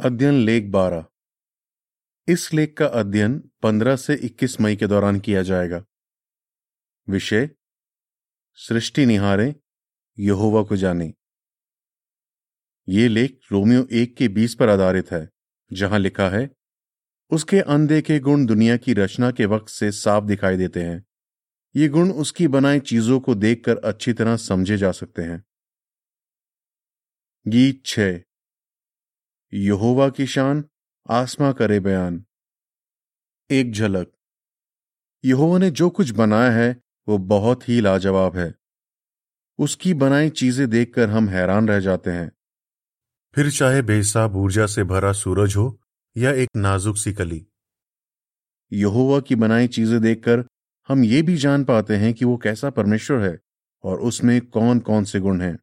अध्ययन लेख बारह। इस लेख का अध्ययन 15 से 21 मई के दौरान किया जाएगा। विषय, सृष्टि निहारे, यहोवा को जाने। ये लेख रोमियो एक के बीस पर आधारित है, जहाँ लिखा है, उसके अनदेखे गुण दुनिया की रचना के वक्त से साफ़ दिखाई देते हैं। ये गुण उसकी बनाई चीज़ों को देखकर अच्छी तरह समझे जा सकते हैं। गीत छह। यहोवा की शान, आसमा करे बयान। एक झलक। यहोवा ने जो कुछ बनाया है, वो बहुत ही लाजवाब है। उसकी बनाई चीज़ें देखकर हम हैरान रह जाते हैं। फिर चाहे बेसाब ऊर्जा से भरा सूरज हो, या एक नाजुक सी कली। यहोवा की बनाई चीज़ें देखकर हम ये भी जान पाते हैं कि वो कैसा परमेश्वर है, और उसमें कौन कौन से गुण हैं।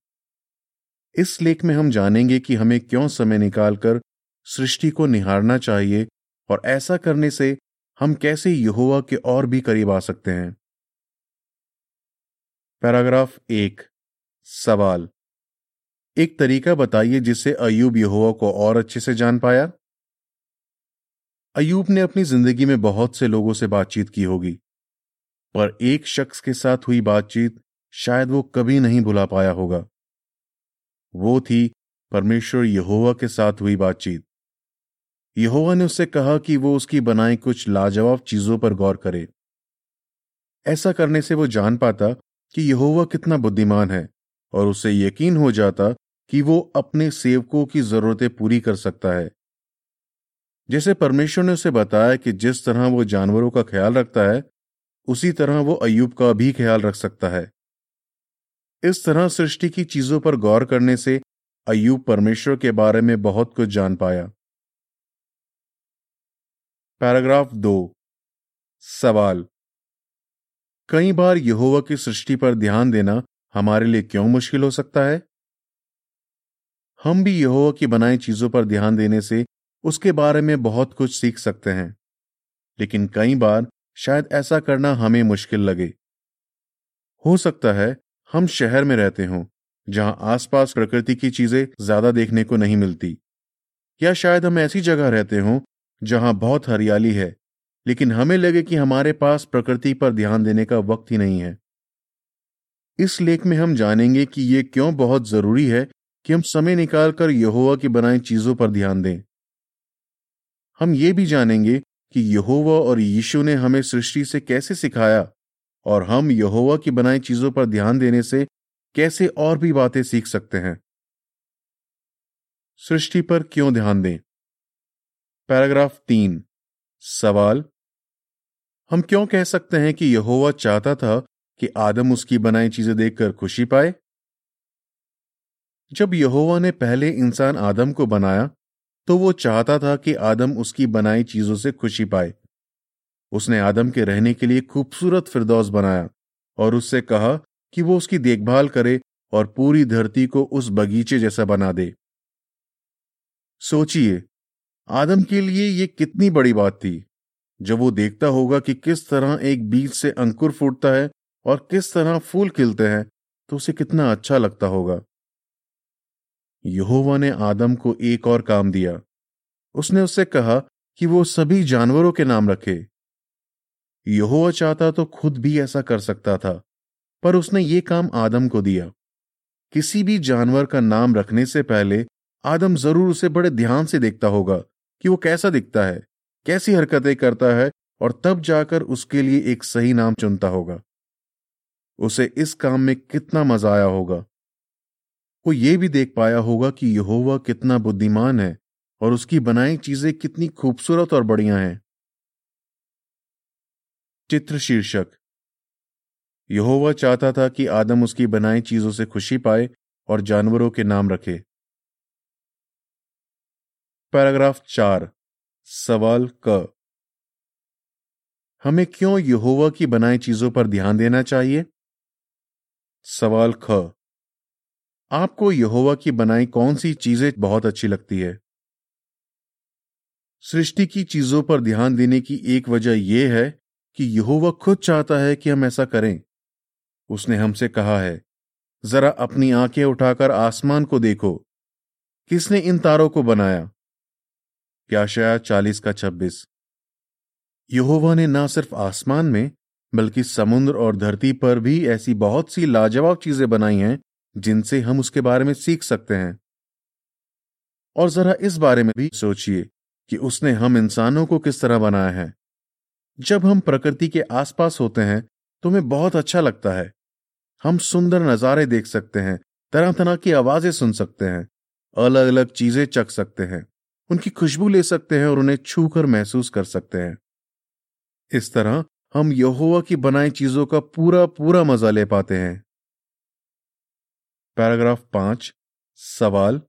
इस लेख में हम जानेंगे कि हमें क्यों समय निकालकर सृष्टि को निहारना चाहिए और ऐसा करने से हम कैसे यहोवा के और भी करीब आ सकते हैं। पैराग्राफ एक, सवाल। एक तरीका बताइए जिससे अयूब यहोवा को और अच्छे से जान पाया। अयूब ने अपनी ज़िंदगी में बहुत से लोगों से बातचीत की होगी, पर एक शख्स के साथ हुई बातचीत शायद वो कभी नहीं भुला पाया होगा। वो थी परमेश्वर यहोवा के साथ हुई बातचीत। यहोवा ने उससे कहा कि वो उसकी बनाई कुछ लाजवाब चीज़ों पर गौर करे। ऐसा करने से वो जान पाता कि यहोवा कितना बुद्धिमान है और उसे यकीन हो जाता कि वो अपने सेवकों की जरूरतें पूरी कर सकता है। जैसे परमेश्वर ने उसे बताया कि जिस तरह वो जानवरों का ख्याल रखता है, उसी तरह वो अयुब का भी ख्याल रख सकता है। इस तरह सृष्टि की चीज़ों पर गौर करने से अयुब परमेश्वर के बारे में बहुत कुछ जान पाया। पैराग्राफ दो। सवाल। कई बार यहोवा की सृष्टि पर ध्यान देना हमारे लिए क्यों मुश्किल हो सकता है? हम भी यहोवा की बनाई चीज़ों पर ध्यान देने से उसके बारे में बहुत कुछ सीख सकते हैं। लेकिन कई बार शायद ऐसा करना हमें मुश्किल लगे। हो सकता है हम शहर में रहते हों, जहाँ आसपास प्रकृति की चीज़ें ज़्यादा देखने को नहीं मिलती। या शायद हम ऐसी जगह रहते हों, जहाँ बहुत हरियाली है, लेकिन हमें लगे कि हमारे पास प्रकृति पर ध्यान देने का वक्त ही नहीं है। इस लेख में हम जानेंगे कि यह क्यों बहुत ज़रूरी है कि हम समय निकालकर यहोवा की बनाई चीज़ों पर ध्यान दें। हम ये भी जानेंगे कि यहोवा और यीशु ने हमें सृष्टि से कैसे सिखाया और हम यहोवा की बनाई चीज़ों पर ध्यान देने से कैसे और भी बातें सीख सकते हैं। सृष्टि पर क्यों ध्यान दें? पैराग्राफ तीन। सवाल। हम क्यों कह सकते हैं कि यहोवा चाहता था कि आदम उसकी बनाई चीज़ें देखकर खुशी पाए? जब यहोवा ने पहले इंसान आदम को बनाया तो वो चाहता था कि आदम उसकी बनाई चीज़ों से खुशी पाए। उसने आदम के रहने के लिए खूबसूरत फिरदौस बनाया और उससे कहा कि वो उसकी देखभाल करे और पूरी धरती को उस बगीचे जैसा बना दे। सोचिए, आदम के लिए ये कितनी बड़ी बात थी। जब वो देखता होगा कि किस तरह एक बीज से अंकुर फूटता है और किस तरह फूल खिलते हैं तो उसे कितना अच्छा लगता होगा। यहोवा ने आदम को एक और काम दिया। उसने उससे कहा कि वो सभी जानवरों के नाम रखे। यहोवा चाहता तो खुद भी ऐसा कर सकता था, पर उसने ये काम आदम को दिया। किसी भी जानवर का नाम रखने से पहले आदम ज़रूर उसे बड़े ध्यान से देखता होगा कि वो कैसा दिखता है, कैसी हरकतें करता है और तब जाकर उसके लिए एक सही नाम चुनता होगा। उसे इस काम में कितना मज़ा आया होगा। वो ये भी देख पाया होगा कि यहोवा कितना बुद्धिमान है और उसकी बनाई चीज़ें कितनी खूबसूरत और बढ़िया हैं। चित्र शीर्षक यहोवा चाहता था कि आदम उसकी बनाई चीज़ों से खुशी पाए और जानवरों के नाम रखे। पैराग्राफ चार, सवाल क। हमें क्यों यहोवा की बनाई चीज़ों पर ध्यान देना चाहिए? सवाल ख। आपको यहोवा की बनाई कौन सी चीज़ें बहुत अच्छी लगती है? सृष्टि की चीज़ों पर ध्यान देने की एक वजह यह है कि यहोवा खुद चाहता है कि हम ऐसा करें। उसने हमसे कहा है, जरा अपनी आँखें उठाकर आसमान को देखो। किसने इन तारों को बनाया? याशया चालीस का छब्बीस। यहोवा ने ना सिर्फ़ आसमान में, बल्कि समुद्र और धरती पर भी ऐसी बहुत सी लाजवाब चीज़ें बनाई हैं, जिनसे हम उसके बारे में सीख सकते हैं। और जरा इस बारे में भी सोचिए कि उसने हम इंसानों को किस तरह बनाया है। जब हम प्रकृति के आसपास होते हैं तो हमें बहुत अच्छा लगता है। हम सुंदर नजारे देख सकते हैं तरह तरह की आवाज़ें सुन सकते हैं अलग अलग चीज़ें चख सकते हैं, उनकी खुशबू ले सकते हैं और उन्हें छू कर महसूस कर सकते हैं। इस तरह हम यहोवा की बनाई चीज़ों का पूरा पूरा मज़ा ले पाते हैं। पैराग्राफ पाँच, सवाल।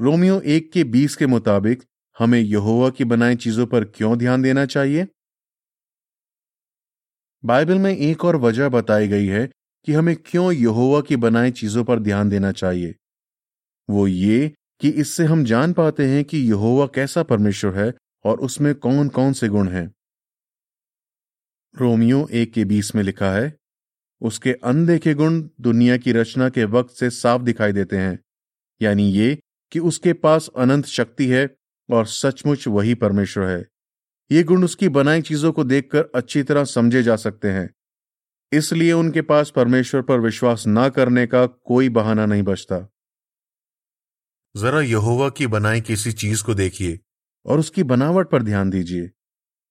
रोमियो एक के बीस के मुताबिक हमें यहोवा की बनाई चीज़ों पर क्यों ध्यान देना चाहिए? बाइबल में एक और वजह बताई गई है कि हमें क्यों यहोवा की बनाई चीज़ों पर ध्यान देना चाहिए। वो ये कि इससे हम जान पाते हैं कि यहोवा कैसा परमेश्वर है और उसमें कौन कौन से गुण हैं। रोमियो एक के बीस में लिखा है, उसके अनदेखे गुण दुनिया की रचना के वक्त से साफ़ दिखाई देते हैं। यानी ये कि उसके पास अनंत शक्ति है और सचमुच वही परमेश्वर है। ये गुण उसकी बनाई चीज़ों को देखकर अच्छी तरह समझे जा सकते हैं। इसलिए उनके पास परमेश्वर पर विश्वास न करने का कोई बहाना नहीं बचता। जरा यहोवा की बनाई किसी चीज़ को देखिए। और उसकी बनावट पर ध्यान दीजिए।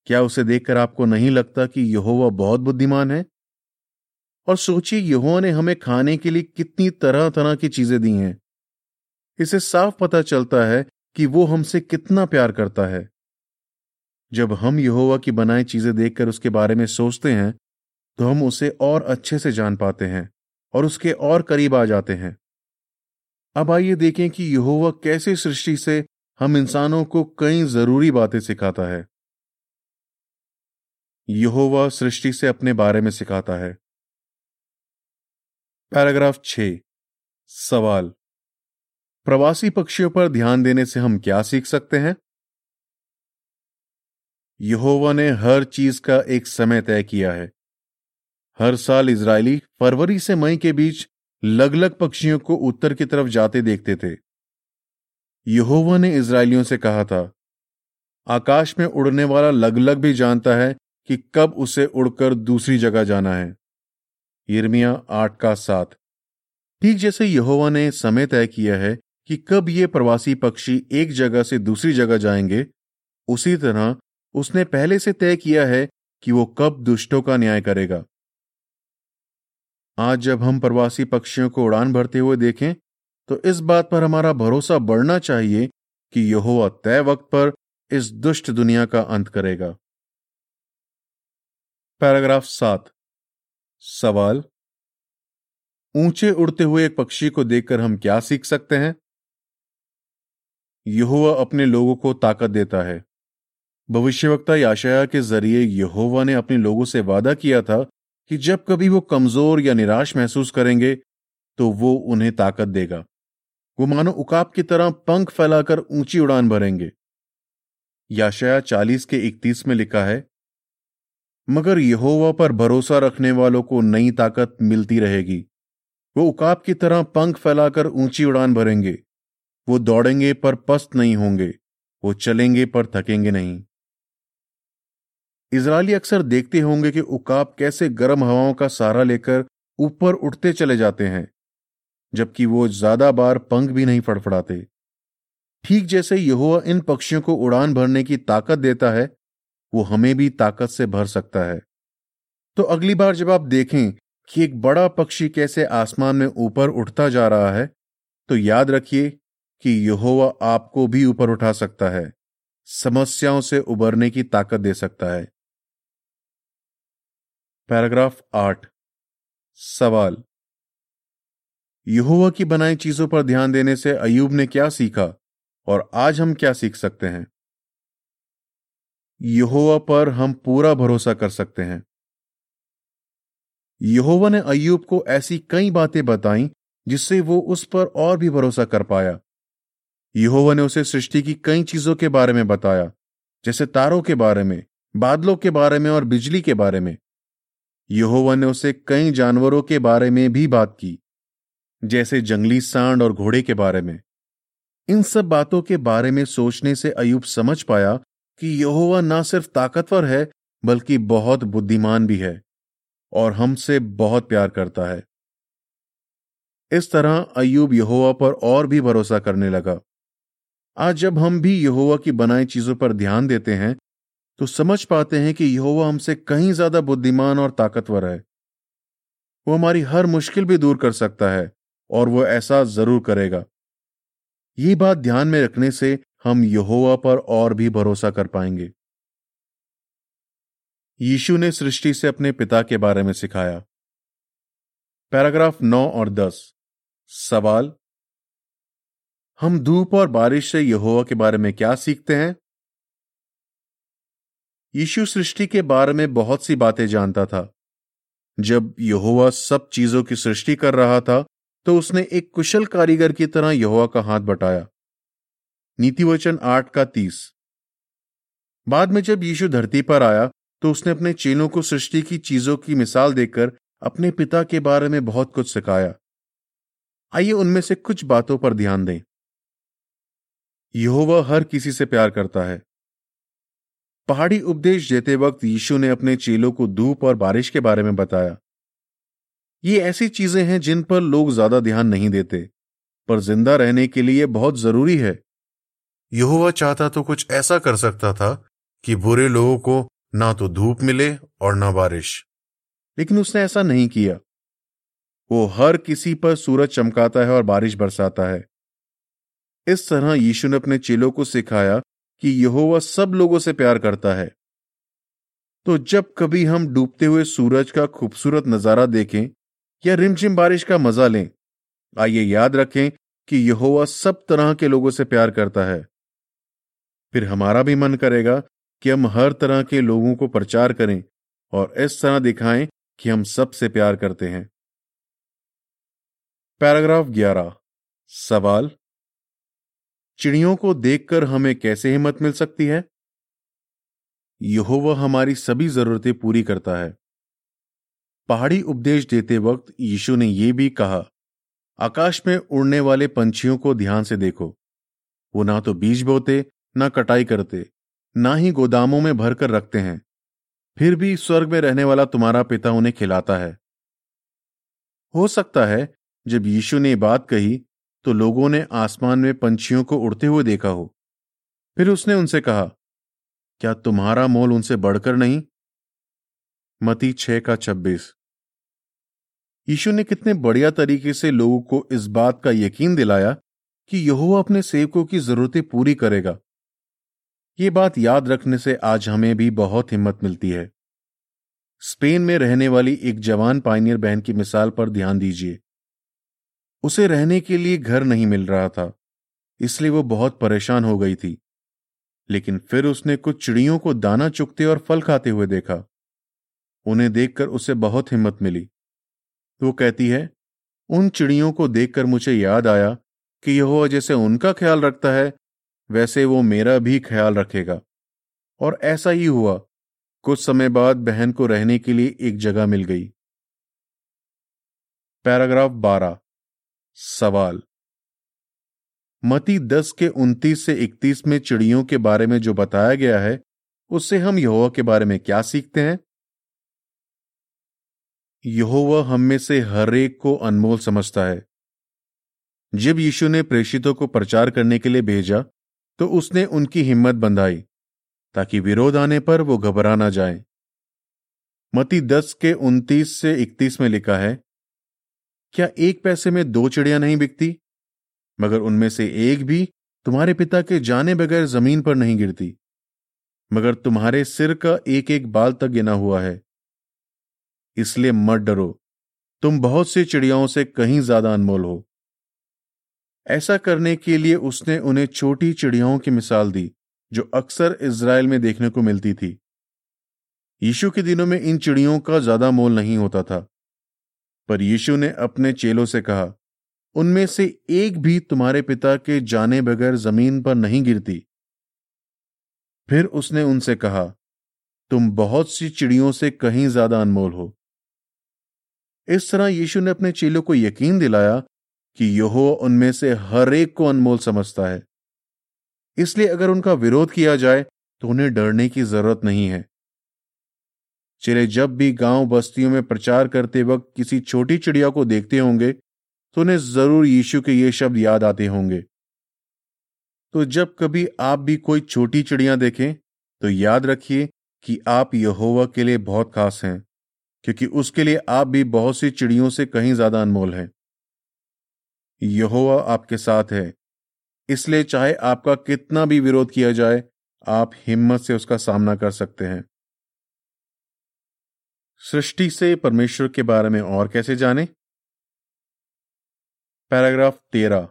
क्या उसे देखकर आपको नहीं लगता कि यहोवा बहुत बुद्धिमान है? और सोचिए यहोवा ने हमें खाने के लिए कितनी तरह तरह की चीज़ें दी हैं। इसे साफ़ पता चलता है कि वो हमसे कितना प्यार करता है। जब हम यहोवा की बनाई चीज़ें देखकर उसके बारे में सोचते हैं तो हम उसे और अच्छे से जान पाते हैं और उसके और करीब आ जाते हैं। अब आइए देखें कि यहोवा कैसे सृष्टि से हम इंसानों को कई ज़रूरी बातें सिखाता है। यहोवा सृष्टि से अपने बारे में सिखाता है। पैराग्राफ छ, सवाल। प्रवासी पक्षियों पर ध्यान देने से हम क्या सीख सकते हैं? यहोवा ने हर चीज़ का एक समय तय किया है। हर साल इजरायली फरवरी से मई के बीच लगलग पक्षियों को उत्तर की तरफ़ जाते देखते थे। यहोवा ने इसराइलियों से कहा था, आकाश में उड़ने वाला लगलग भी जानता है कि कब उसे उड़कर दूसरी जगह जाना है। यिर्मिया आठ का सात। ठीक जैसे यहोवा ने समय तय किया है कि कब ये प्रवासी पक्षी एक जगह से दूसरी जगह जाएँगे, उसी तरह उसने पहले से तय किया है कि वो कब दुष्टों का न्याय करेगा। आज जब हम प्रवासी पक्षियों को उड़ान भरते हुए देखें तो इस बात पर हमारा भरोसा बढ़ना चाहिए कि यहोवा तय वक्त पर इस दुष्ट दुनिया का अंत करेगा। पैराग्राफ सात। सवाल। ऊँचे उड़ते हुए एक पक्षी को देखकर हम क्या सीख सकते हैं? यहोवा अपने लोगों को ताकत देता है। भविष्यवक्ता याशया के ज़रिए यहोवा ने अपने लोगों से वादा किया था कि जब कभी वो कमज़ोर या निराश महसूस करेंगे तो वो उन्हें ताकत देगा। वो मानो उकाब की तरह पंख फैलाकर ऊँची उड़ान भरेंगे। याशया चालीस के इकतीस में लिखा है, मगर यहोवा पर भरोसा रखने वालों को नई ताकत मिलती रहेगी। वो उकाब की तरह पंख फैलाकर ऊँची उड़ान भरेंगे। वो दौड़ेंगे पर पस्त नहीं होंगे, वो चलेंगे पर थकेंगे नहीं। इसराइली अक्सर देखते होंगे कि उकाब कैसे गर्म हवाओं का सहारा लेकर ऊपर उठते चले जाते हैं, जबकि वो ज़्यादा बार पंख भी नहीं फड़फड़ाते। ठीक जैसे यहोवा इन पक्षियों को उड़ान भरने की ताकत देता है, वो हमें भी ताकत से भर सकता है। तो अगली बार जब आप देखें कि एक बड़ा पक्षी कैसे आसमान में ऊपर उठता जा रहा है तो याद रखिए कि यहोवा आपको भी ऊपर उठा सकता है, समस्याओं से उबरने की ताकत दे सकता है। पैराग्राफ आठ, सवाल। यहोवा की बनाई चीज़ों पर ध्यान देने से अयूब ने क्या सीखा और आज हम क्या सीख सकते हैं? यहोवा पर हम पूरा भरोसा कर सकते हैं। यहोवा ने अयूब को ऐसी कई बातें बताई जिससे वो उस पर और भी भरोसा कर पाया। यहोवा ने उसे सृष्टि की कई चीज़ों के बारे में बताया, जैसे तारों के बारे में, बादलों के बारे में और बिजली के बारे में। यहोवा ने उसे कई जानवरों के बारे में भी बात की, जैसे जंगली सांड और घोड़े के बारे में। इन सब बातों के बारे में सोचने से अयुब समझ पाया कि यहोवा ना सिर्फ़ ताकतवर है, बल्कि बहुत बुद्धिमान भी है, और हमसे बहुत प्यार करता है। इस तरह अयुब यहोवा पर और भी भरोसा करने लगा। आज जब हम भी यहोवा की बनाई चीज़ों पर ध्यान देते हैं तो समझ पाते हैं कि यहोवा हमसे कहीं ज़्यादा बुद्धिमान और ताकतवर है। वो हमारी हर मुश्किल भी दूर कर सकता है और वो ऐसा ज़रूर करेगा। ये बात ध्यान में रखने से हम यहोवा पर और भी भरोसा कर पाएँगे। यीशु ने सृष्टि से अपने पिता के बारे में सिखाया। पैराग्राफ नौ और दस। सवाल हम धूप और बारिश से यहोवा के बारे में क्या सीखते हैं? यीशु सृष्टि के बारे में बहुत सी बातें जानता था। जब यहोवा सब चीज़ों की सृष्टि कर रहा था तो उसने एक कुशल कारीगर की तरह यहोवा का हाथ बटाया। नीतिवचन आठ का तीस। बाद में जब यीशु धरती पर आया तो उसने अपने चेलों को सृष्टि की चीज़ों की मिसाल देकर अपने पिता के बारे में बहुत कुछ सिखाया। आइए उनमें से कुछ बातों पर ध्यान दें। यहोवा हर किसी से प्यार करता है। पहाड़ी उपदेश देते वक्त यीशु ने अपने चेलों को धूप और बारिश के बारे में बताया। ये ऐसी चीज़ें हैं जिन पर लोग ज़्यादा ध्यान नहीं देते, पर ज़िंदा रहने के लिए बहुत ज़रूरी है। यहोवा चाहता तो कुछ ऐसा कर सकता था कि बुरे लोगों को ना तो धूप मिले और ना बारिश। लेकिन उसने ऐसा नहीं किया। वो हर किसी पर सूरज चमकाता है और बारिश बरसाता है। इस तरह यीशु ने अपने चेलों को सिखाया कि यहोवा सब लोगों से प्यार करता है। तो जब कभी हम डूबते हुए सूरज का खूबसूरत नज़ारा देखें या रिमझिम बारिश का मज़ा लें, आइए याद रखें कि यहोवा सब तरह के लोगों से प्यार करता है। फिर हमारा भी मन करेगा कि हम हर तरह के लोगों को प्रचार करें और इस तरह दिखाएँ कि हम सबसे प्यार करते हैं। पैराग्राफ 11 सवाल चिड़ियों को देखकर हमें कैसे हिम्मत मिल सकती है? यहोवा हमारी सभी जरूरतें पूरी करता है। पहाड़ी उपदेश देते वक्त यीशु ने यह भी कहा, आकाश में उड़ने वाले पंछियों को ध्यान से देखो। वो ना तो बीज बोते, ना कटाई करते, ना ही गोदामों में भरकर रखते हैं। फिर भी स्वर्ग में रहने वाला तुम्हारा पिता उन्हें खिलाता है। हो सकता है, जब यीशु ने बात कही तो लोगों ने आसमान में पंछियों को उड़ते हुए देखा हो। फिर उसने उनसे कहा, क्या तुम्हारा मोल उनसे बढ़कर नहीं? मती छह का छब्बीस। यीशु ने कितने बढ़िया तरीके से लोगों को इस बात का यकीन दिलाया कि यहोवा अपने सेवकों की जरूरतें पूरी करेगा। ये बात याद रखने से आज हमें भी बहुत हिम्मत मिलती है। स्पेन में रहने वाली एक जवान पाइनियर बहन की मिसाल पर ध्यान दीजिए। उसे रहने के लिए घर नहीं मिल रहा था, इसलिए वो बहुत परेशान हो गई थी। लेकिन फिर उसने कुछ चिड़ियों को दाना चुगते और फल खाते हुए देखा। उन्हें देखकर उसे बहुत हिम्मत मिली। वो कहती है, उन चिड़ियों को देखकर मुझे याद आया कि यह जैसे उनका ख्याल रखता है, वैसे वो मेरा भी ख्याल रखेगा। और ऐसा ही हुआ। कुछ समय बाद बहन को रहने के लिए एक जगह मिल गई। पैराग्राफ बारह। सवाल। मती दस के उनतीस से इकतीस में चिड़ियों के बारे में जो बताया गया है, उससे हम यहोवा के बारे में क्या सीखते हैं? यहोवा हम में से हर एक को अनमोल समझता है। जब यीशु ने प्रेषितों को प्रचार करने के लिए भेजा तो उसने उनकी हिम्मत बंधाई, ताकि विरोध आने पर वो घबरा ना जाए। मती दस के उनतीस से इकतीस में लिखा है क्या एक पैसे में दो चिड़िया नहीं बिकती? मगर उनमें से एक भी तुम्हारे पिता के जाने बगैर ज़मीन पर नहीं गिरती। मगर तुम्हारे सिर का एक एक बाल तक गिना हुआ है। इसलिए मत डरो। तुम बहुत सी चिड़ियाओं से कहीं ज़्यादा अनमोल हो। ऐसा करने के लिए उसने उन्हें छोटी चिड़ियाओं की मिसाल दी, जो अक्सर इसराइल में देखने को मिलती थी। यीशु के दिनों में इन चिड़ियों का ज़्यादा मोल नहीं होता था। पर यीशु ने अपने चेलों से कहा, उनमें से एक भी तुम्हारे पिता के जाने बगैर ज़मीन पर नहीं गिरती। फिर उसने उनसे कहा, तुम बहुत सी चिड़ियों से कहीं ज़्यादा अनमोल हो। इस तरह यीशु ने अपने चेलों को यकीन दिलाया कि यहो उनमें से हर एक को अनमोल समझता है। इसलिए अगर उनका विरोध किया जाए तो उन्हें डरने की ज़रूरत नहीं है। चले जब भी गाँव बस्तियों में प्रचार करते वक्त किसी छोटी चिड़िया को देखते होंगे तो उन्हें ज़रूर यीशु के ये शब्द याद आते होंगे। तो जब कभी आप भी कोई छोटी चिड़िया देखें तो याद रखिए कि आप यहोवा के लिए बहुत खास हैं, क्योंकि उसके लिए आप भी बहुत सी चिड़ियों से कहीं ज़्यादा अनमोल हैं। यहोवा आपके साथ है, इसलिए चाहे आपका कितना भी विरोध किया जाए, आप हिम्मत से उसका सामना कर सकते हैं। सृष्टि से परमेश्वर के बारे में और कैसे जाने? पैराग्राफ तेरह।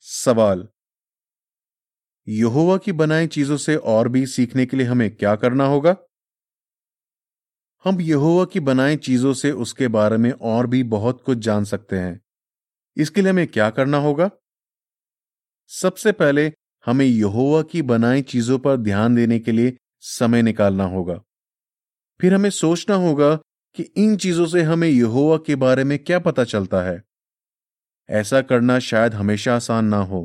सवाल। यहोवा की बनाई चीज़ों से और भी सीखने के लिए हमें क्या करना होगा? हम यहोवा की बनाई चीज़ों से उसके बारे में और भी बहुत कुछ जान सकते हैं। इसके लिए हमें क्या करना होगा? सबसे पहले हमें यहोवा की बनाई चीज़ों पर ध्यान देने के लिए समय निकालना होगा। फिर हमें सोचना होगा कि इन चीज़ों से हमें यहोवा के बारे में क्या पता चलता है। ऐसा करना शायद हमेशा आसान ना हो।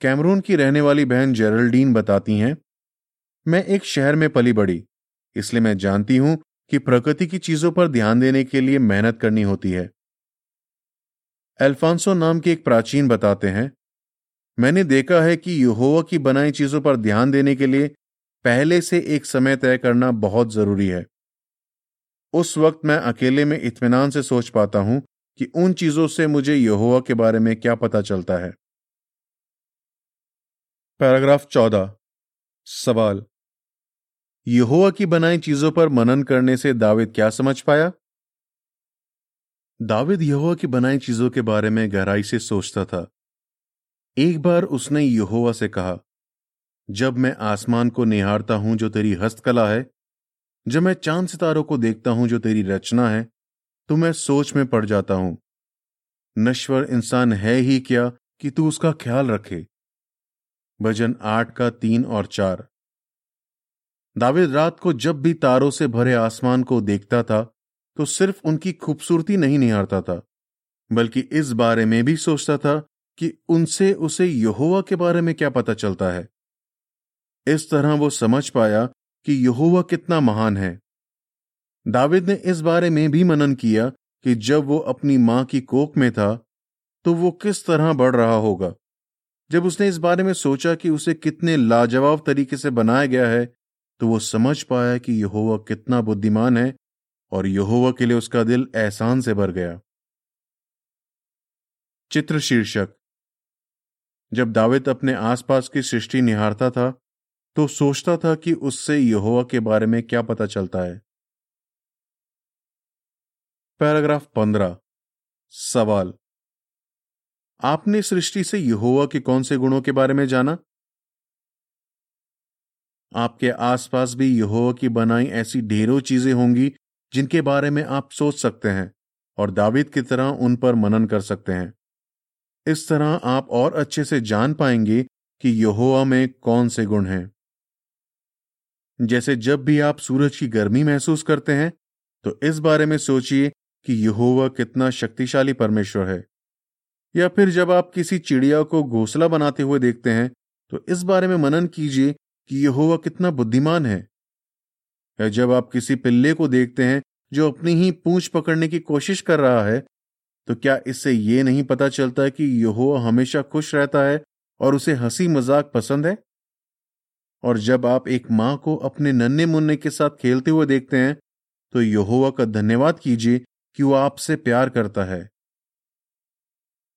कैमरून की रहने वाली बहन जेरल्डीन बताती हैं, मैं एक शहर में पली बड़ी, इसलिए मैं जानती हूँ कि प्रकृति की चीज़ों पर ध्यान देने के लिए मेहनत करनी होती है। एल्फांसो नाम के एक प्राचीन बताते हैं, मैंने देखा है कि यहोवा की बनाई चीज़ों पर ध्यान देने के लिए पहले से एक समय तय करना बहुत ज़रूरी है। उस वक्त मैं अकेले में इत्मीनान से सोच पाता हूँ कि उन चीज़ों से मुझे यहोवा के बारे में क्या पता चलता है। पैराग्राफ चौदह। सवाल। यहोवा की बनाई चीज़ों पर मनन करने से दाविद क्या समझ पाया? दाविद यहोवा की बनाई चीज़ों के बारे में गहराई से सोचता था। एक बार उसने यहोवा से कहा जब मैं आसमान को निहारता हूँ जो तेरी हस्तकला है, जब मैं चाँद सितारों को देखता हूँ जो तेरी रचना है तो मैं सोच में पड़ जाता हूँ। नश्वर इंसान है ही क्या कि तू उसका ख्याल रखे? भजन आठ का तीन और चार। दाविद रात को जब भी तारों से भरे आसमान को देखता था तो सिर्फ़ उनकी खूबसूरती नहीं निहारता था, बल्कि इस बारे में भी सोचता था कि उनसे उसे यहोवा के बारे में क्या पता चलता है। इस तरह वो समझ पाया कि यहोवा कितना महान है। दाविद ने इस बारे में भी मनन किया कि जब वो अपनी माँ की कोख में था तो वो किस तरह बढ़ रहा होगा। जब उसने इस बारे में सोचा कि उसे कितने लाजवाब तरीके से बनाया गया है तो वो समझ पाया कि यहोवा कितना बुद्धिमान है और यहोवा के लिए उसका दिल एहसान से भर गया। चित्र शीर्षक। जब दाविद अपने आसपास की सृष्टि निहारता था तो सोचता था कि उससे यहोवा के बारे में क्या पता चलता है। पैराग्राफ पंद्रह, सवाल। आपने सृष्टि से यहोवा के कौन से गुणों के बारे में जाना? आपके आसपास भी यहोवा की बनाई ऐसी ढेरों चीज़ें होंगी जिनके बारे में आप सोच सकते हैं और दाविद की तरह उन पर मनन कर सकते हैं। इस तरह आप और अच्छे से जान पाएँगे कि यहोवा में कौन से गुण हैं। जैसे जब भी आप सूरज की गर्मी महसूस करते हैं तो इस बारे में सोचिए कि यहोवा कितना शक्तिशाली परमेश्वर है। या फिर जब आप किसी चिड़िया को घोसला बनाते हुए देखते हैं तो इस बारे में मनन कीजिए कि यहोवा कितना बुद्धिमान है। या जब आप किसी पिल्ले को देखते हैं, जो अपनी ही पूंछ पकड़ने की कोशिश कर रहा है तो क्या इससे ये नहीं पता चलता कि यहोवा हमेशा खुश रहता है और उसे हँसी मज़ाक पसंद है? और जब आप एक माँ को अपने नन्हे मुन्ने के साथ खेलते हुए देखते हैं तो यहोवा का धन्यवाद कीजिए कि वो आपसे प्यार करता है।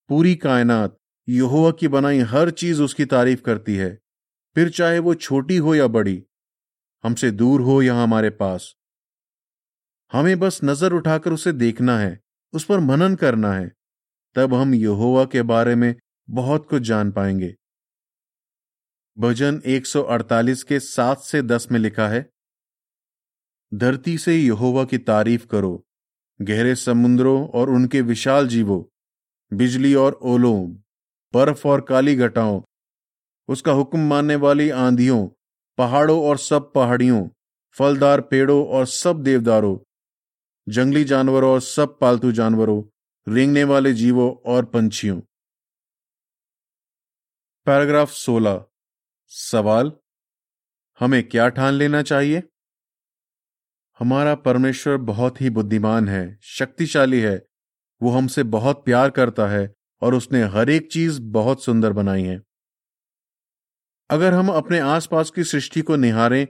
पूरी कायनात यहोवा की बनाई हर चीज़ उसकी तारीफ़ करती है। फिर चाहे वो छोटी हो या बड़ी, हमसे दूर हो या हमारे पास। हमें बस नज़र उठाकर उसे देखना है, उस पर मनन करना है। तब हम यहोवा के बारे में बहुत कुछ जान पाएँगे। भजन 148 के सात से दस में लिखा है, धरती से यहोवा की तारीफ़ करो, गहरे समुद्रों और उनके विशाल जीवों, बिजली और ओलों, बर्फ़ और काली घटाओं, उसका हुक्म मानने वाली आंधियों, पहाड़ों और सब पहाड़ियों, फलदार पेड़ों और सब देवदारों, जंगली जानवरों और सब पालतू जानवरों, रेंगने वाले जीवों और पंछियों। पैराग्राफ 16 सवाल, हमें क्या ठान लेना चाहिए? हमारा परमेश्वर बहुत ही बुद्धिमान है, शक्तिशाली है, वो हमसे बहुत प्यार करता है और उसने हर एक चीज़ बहुत सुंदर बनाई है। अगर हम अपने आसपास की सृष्टि को निहारें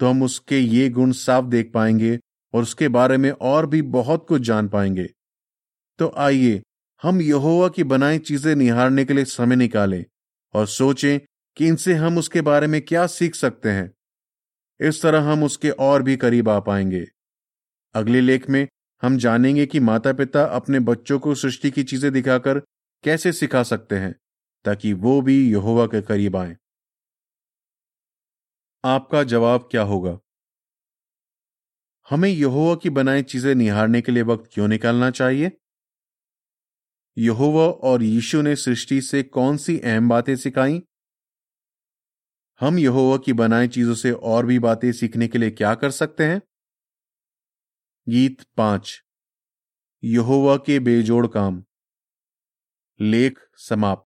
तो हम उसके ये गुण साफ़ देख पाएँगे और उसके बारे में और भी बहुत कुछ जान पाएँगे। तो आइए, हम यहोवा की बनाई चीज़ें निहारने के लिए समय निकालें और सोचें कि इनसे हम उसके बारे में क्या सीख सकते हैं। इस तरह हम उसके और भी करीब आ पाएँगे। अगले लेख में हम जानेंगे कि माता पिता अपने बच्चों को सृष्टि की चीज़ें दिखाकर कैसे सिखा सकते हैं, ताकि वो भी यहोवा के करीब आए। आपका जवाब क्या होगा? हमें यहोवा की बनाई चीज़ें निहारने के लिए वक्त क्यों निकालना चाहिए? यहोवा और यीशु ने सृष्टि से कौन सी अहम बातें सिखाई? हम यहोवा की बनाई चीज़ों से और भी बातें सीखने के लिए क्या कर सकते हैं? गीत पाँच। यहोवा के बेजोड़ काम। लेख समाप्त।